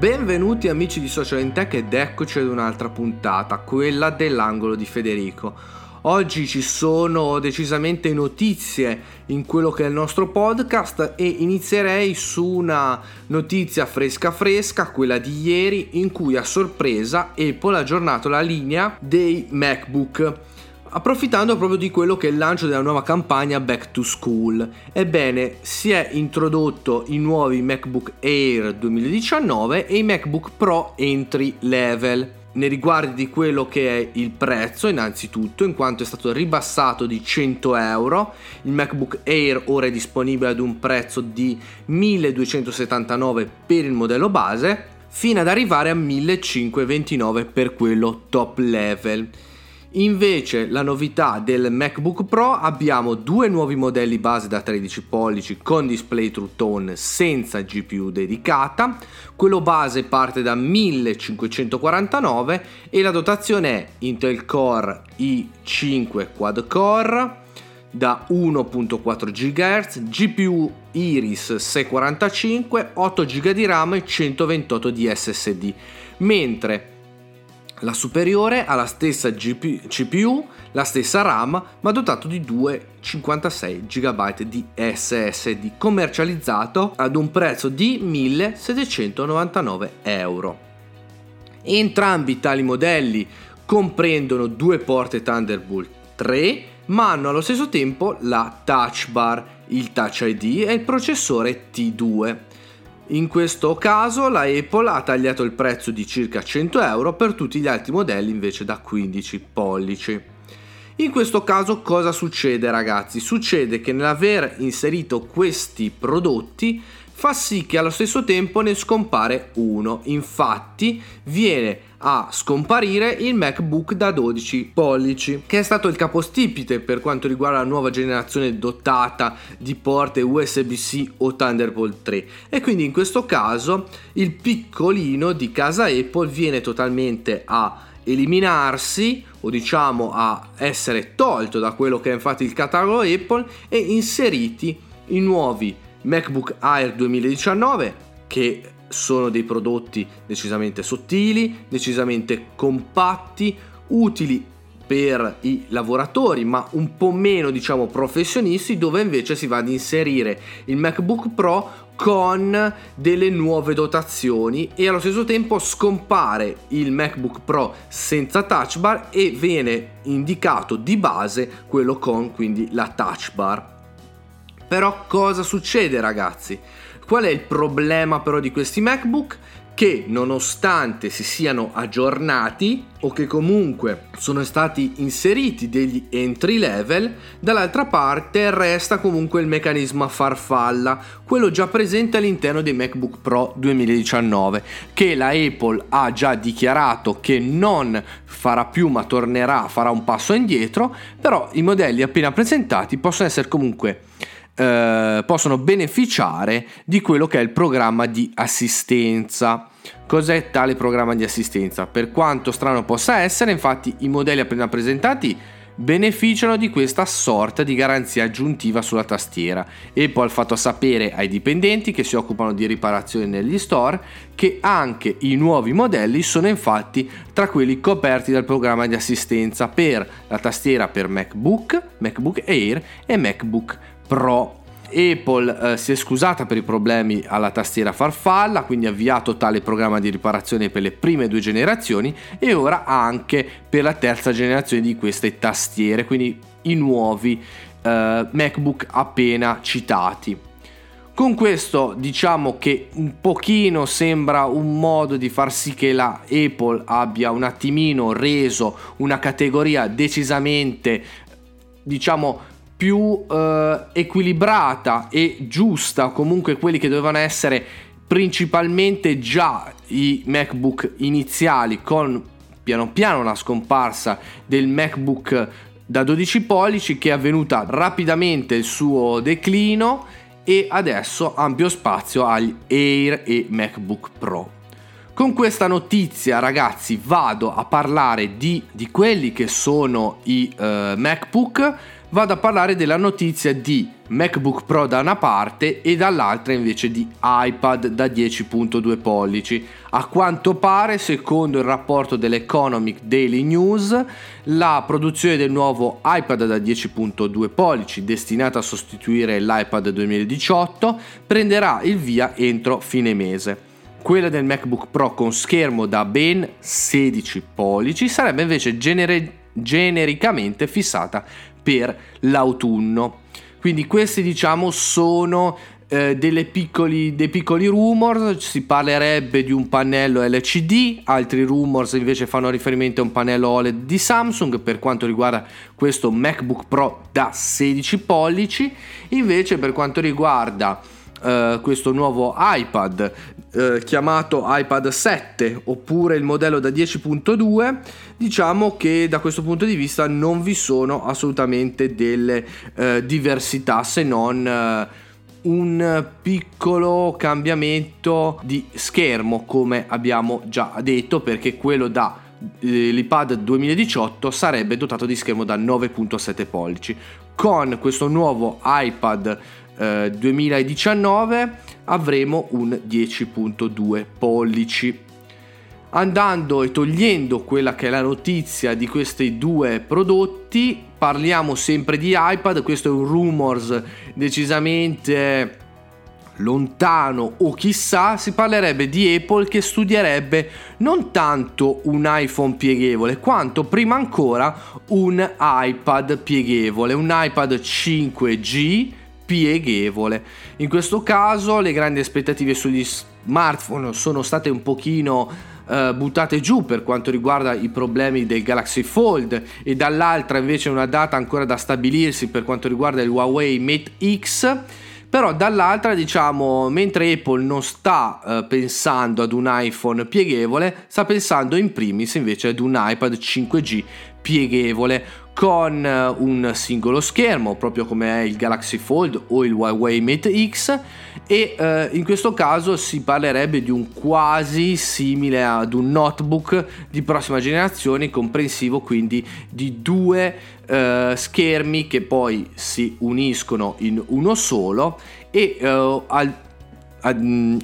Benvenuti amici di Social in Tech ed eccoci ad un'altra puntata, quella dell'angolo di Federico. Oggi ci sono decisamente notizie in quello che è il nostro podcast e inizierei su una notizia fresca fresca, quella di ieri, in cui a sorpresa Apple ha aggiornato la linea dei MacBook approfittando proprio di quello che è il lancio della nuova campagna Back to School. Ebbene, si è introdotto i nuovi MacBook Air 2019 e i MacBook Pro Entry Level. Nei riguardi di quello che è il prezzo, innanzitutto, in quanto è stato ribassato di 100 euro, il MacBook Air ora è disponibile ad un prezzo di 1279 per il modello base, fino ad arrivare a 1529 per quello top level. Invece la novità del MacBook Pro abbiamo due nuovi modelli base da 13 pollici con display True Tone senza GPU dedicata, quello base parte da 1549 e la dotazione è Intel Core i5 quad core da 1.4 GHz, GPU Iris 645, 8 GB di RAM e 128 di SSD, mentre la superiore ha la stessa GP- CPU, la stessa RAM, ma dotato di 256 GB di SSD, commercializzato ad un prezzo di 1799 euro. Entrambi tali modelli comprendono due porte Thunderbolt 3, ma hanno allo stesso tempo la touch bar, il Touch ID e il processore T2 in questo caso la Apple ha tagliato il prezzo di circa 100 euro per tutti gli altri modelli invece da 15 pollici. In questo caso cosa succede ragazzi? Succede che nell'aver inserito questi prodotti fa sì che allo stesso tempo ne scompare uno. Infatti viene a scomparire il MacBook da 12 pollici, che è stato il capostipite per quanto riguarda la nuova generazione dotata di porte USB-C o Thunderbolt 3. E quindi in questo caso il piccolino di casa Apple viene totalmente a eliminarsi o diciamo a essere tolto da quello che è infatti il catalogo Apple e inseriti i nuovi MacBook Air 2019 che sono dei prodotti decisamente sottili, decisamente compatti, utili per i lavoratori, ma un po' meno diciamo professionisti, dove invece si va ad inserire il MacBook Pro con delle nuove dotazioni e allo stesso tempo scompare il MacBook Pro senza touch bar e viene indicato di base quello con quindi la touch bar. Però cosa succede ragazzi? Qual è il problema però di questi MacBook? Che nonostante si siano aggiornati o che comunque sono stati inseriti degli entry level, dall'altra parte resta comunque il meccanismo a farfalla, quello già presente all'interno dei MacBook Pro 2019, che la Apple ha già dichiarato che non farà più ma tornerà, farà un passo indietro, però i modelli appena presentati possono essere comunque eh, possono beneficiare di quello che è il programma di assistenza. Cos'è tale programma di assistenza? Per quanto strano possa essere, infatti i modelli appena presentati beneficiano di questa sorta di garanzia aggiuntiva sulla tastiera. Apple ha fatto sapere ai dipendenti che si occupano di riparazione negli store che anche i nuovi modelli sono infatti tra quelli coperti dal programma di assistenza per la tastiera per MacBook, MacBook Air e MacBook Pro. Apple eh, si è scusata per i problemi alla tastiera farfalla, quindi ha avviato tale programma di riparazione per le prime due generazioni e ora anche per la terza generazione di queste tastiere, quindi i nuovi eh, MacBook appena citati. Con questo diciamo che un pochino sembra un modo di far sì che la Apple abbia un attimino reso una categoria decisamente diciamo più eh, equilibrata e giusta, comunque quelli che dovevano essere principalmente già i MacBook iniziali con piano piano la scomparsa del MacBook da 12 pollici che è avvenuta rapidamente il suo declino e adesso ampio spazio agli Air e MacBook Pro. Con questa notizia ragazzi vado a parlare di, di quelli che sono i uh, MacBook vado a parlare della notizia di MacBook Pro da una parte e dall'altra invece di iPad da 10.2 pollici. A quanto pare, secondo il rapporto dell'Economic Daily News, la produzione del nuovo iPad da 10.2 pollici, destinata a sostituire l'iPad 2018, prenderà il via entro fine mese. Quella del MacBook Pro con schermo da ben 16 pollici sarebbe invece genere- genericamente fissata per l'autunno. Quindi questi diciamo sono eh, piccoli, dei piccoli rumors, si parlerebbe di un pannello LCD, altri rumors invece fanno riferimento a un pannello OLED di Samsung per quanto riguarda questo MacBook Pro da 16 pollici, invece per quanto riguarda Uh, questo nuovo iPad uh, chiamato iPad 7 oppure il modello da 10.2 diciamo che da questo punto di vista non vi sono assolutamente delle uh, diversità se non un piccolo cambiamento di schermo come abbiamo già detto perché quello da l'iPad 2018 sarebbe dotato di schermo da 9.7 pollici. Con questo nuovo iPad 2019 avremo un 10.2 pollici. Andando e togliendo quella che è la notizia di questi due prodotti, parliamo sempre di iPad, questo è un rumors decisamente lontano o chissà, si parlerebbe di Apple che studierebbe non tanto un iPhone pieghevole, quanto prima ancora un iPad pieghevole, un iPad 5G pieghevole. In questo caso le grandi aspettative sugli smartphone sono state un pochino uh, buttate giù per quanto riguarda i problemi del Galaxy Fold e dall'altra invece una data ancora da stabilirsi per quanto riguarda il Huawei Mate X però dall'altra diciamo mentre Apple non sta uh, pensando ad un iPhone pieghevole sta pensando in primis invece ad un iPad 5G pieghevole con eh, un singolo schermo, proprio come è il Galaxy Fold o il Huawei Mate X e eh, in questo caso si parlerebbe di un quasi simile ad un notebook di prossima generazione, comprensivo quindi di due eh, schermi che poi si uniscono in uno solo e eh, al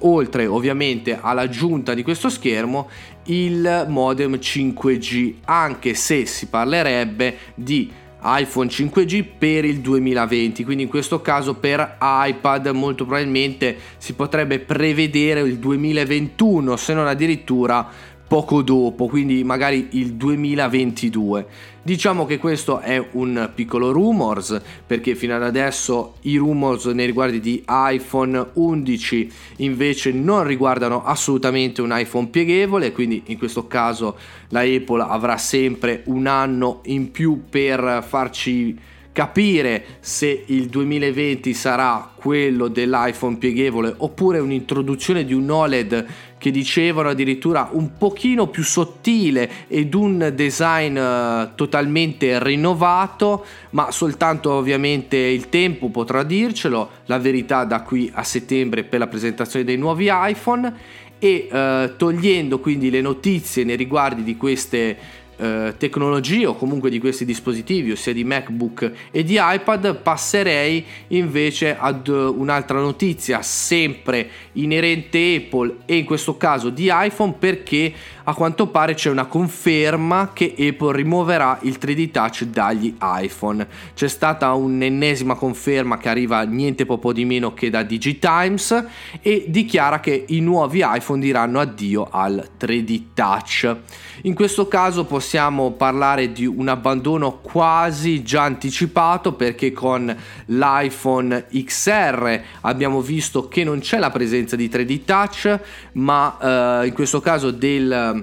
oltre ovviamente all'aggiunta di questo schermo il modem 5G anche se si parlerebbe di iPhone 5G per il 2020 quindi in questo caso per iPad molto probabilmente si potrebbe prevedere il 2021 se non addirittura poco dopo, quindi magari il 2022. Diciamo che questo è un piccolo rumors perché fino ad adesso i rumors nei riguardi di iPhone 11 invece non riguardano assolutamente un iPhone pieghevole, quindi in questo caso la Apple avrà sempre un anno in più per farci capire se il 2020 sarà quello dell'iPhone pieghevole oppure un'introduzione di un OLED che dicevano addirittura un pochino più sottile ed un design uh, totalmente rinnovato, ma soltanto ovviamente il tempo potrà dircelo, la verità da qui a settembre per la presentazione dei nuovi iPhone e uh, togliendo quindi le notizie nei riguardi di queste eh, tecnologie o comunque di questi dispositivi, ossia di MacBook e di iPad, passerei invece ad un'altra notizia sempre inerente Apple e in questo caso di iPhone perché a quanto pare c'è una conferma che Apple rimuoverà il 3D Touch dagli iPhone. C'è stata un'ennesima conferma che arriva niente poco di meno che da Digitimes e dichiara che i nuovi iPhone diranno addio al 3D Touch. In questo caso possiamo parlare di un abbandono quasi già anticipato perché con l'iPhone XR abbiamo visto che non c'è la presenza di 3D Touch, ma eh, in questo caso del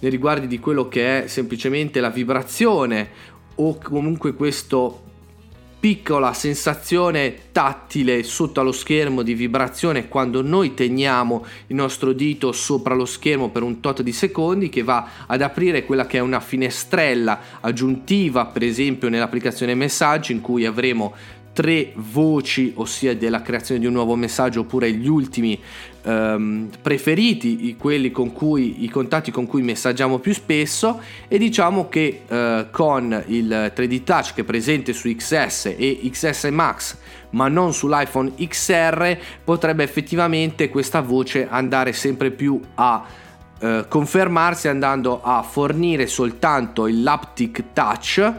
nei riguardi di quello che è semplicemente la vibrazione o comunque questo piccola sensazione tattile sotto allo schermo di vibrazione quando noi teniamo il nostro dito sopra lo schermo per un tot di secondi che va ad aprire quella che è una finestrella aggiuntiva per esempio nell'applicazione messaggi in cui avremo tre voci, ossia della creazione di un nuovo messaggio oppure gli ultimi ehm, preferiti, quelli con cui, i contatti con cui messaggiamo più spesso e diciamo che eh, con il 3D Touch che è presente su XS e XS Max ma non sull'iPhone XR, potrebbe effettivamente questa voce andare sempre più a eh, confermarsi andando a fornire soltanto il Laptic Touch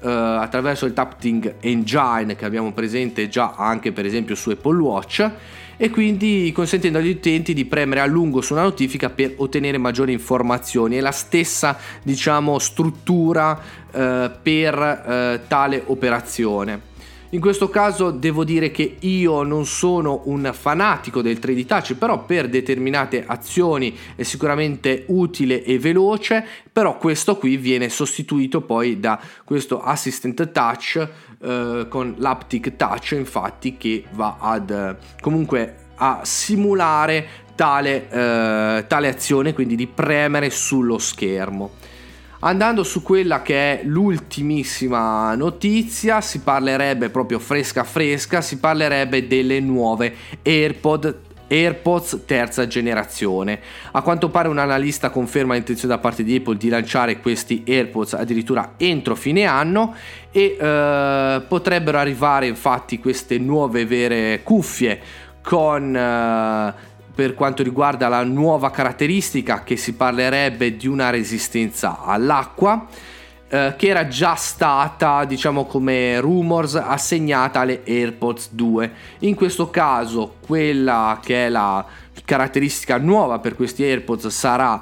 Uh, attraverso il Tapting Engine che abbiamo presente già anche per esempio su Apple Watch e quindi consentendo agli utenti di premere a lungo su una notifica per ottenere maggiori informazioni. È la stessa diciamo struttura uh, per uh, tale operazione. In questo caso devo dire che io non sono un fanatico del 3D Touch, però per determinate azioni è sicuramente utile e veloce, però questo qui viene sostituito poi da questo Assistant Touch eh, con l'Aptic Touch, infatti che va ad comunque a simulare tale, eh, tale azione, quindi di premere sullo schermo. Andando su quella che è l'ultimissima notizia, si parlerebbe proprio fresca fresca, si parlerebbe delle nuove AirPod AirPods terza generazione. A quanto pare un analista conferma l'intenzione da parte di Apple di lanciare questi AirPods addirittura entro fine anno e eh, potrebbero arrivare infatti queste nuove vere cuffie con eh, per quanto riguarda la nuova caratteristica che si parlerebbe di una resistenza all'acqua eh, che era già stata diciamo come rumors assegnata alle AirPods 2 in questo caso quella che è la caratteristica nuova per questi AirPods sarà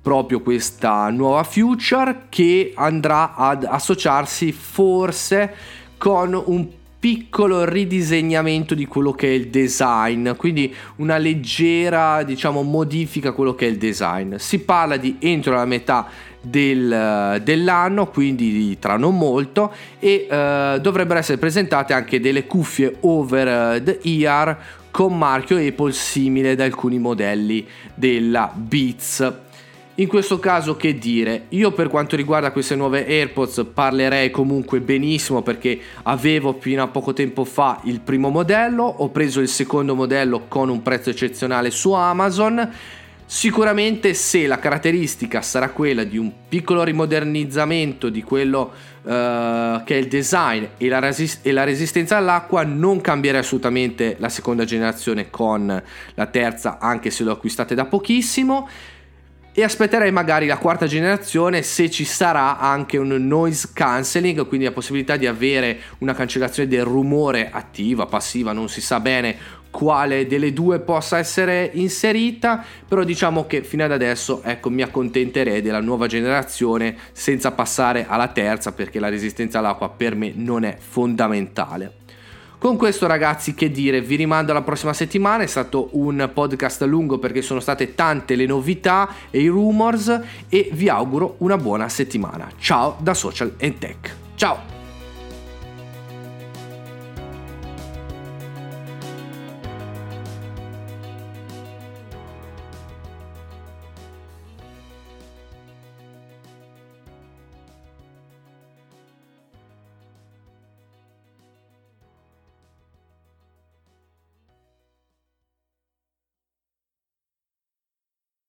proprio questa nuova future che andrà ad associarsi forse con un piccolo ridisegnamento di quello che è il design, quindi una leggera diciamo modifica quello che è il design. Si parla di entro la metà del, dell'anno, quindi tra non molto, e uh, dovrebbero essere presentate anche delle cuffie over the ear con marchio Apple simile ad alcuni modelli della Beats in questo caso che dire, io per quanto riguarda queste nuove AirPods parlerei comunque benissimo perché avevo fino a poco tempo fa il primo modello, ho preso il secondo modello con un prezzo eccezionale su Amazon. Sicuramente se la caratteristica sarà quella di un piccolo rimodernizzamento di quello uh, che è il design e la, resist- e la, resistenza all'acqua, non cambierei assolutamente la seconda generazione con la terza, anche se l'ho acquistate da pochissimo e aspetterei magari la quarta generazione se ci sarà anche un noise cancelling, quindi la possibilità di avere una cancellazione del rumore attiva, passiva, non si sa bene quale delle due possa essere inserita, però diciamo che fino ad adesso ecco mi accontenterei della nuova generazione senza passare alla terza perché la resistenza all'acqua per me non è fondamentale. Con questo ragazzi che dire, vi rimando alla prossima settimana, è stato un podcast lungo perché sono state tante le novità e i rumors e vi auguro una buona settimana. Ciao da Social and Tech. Ciao!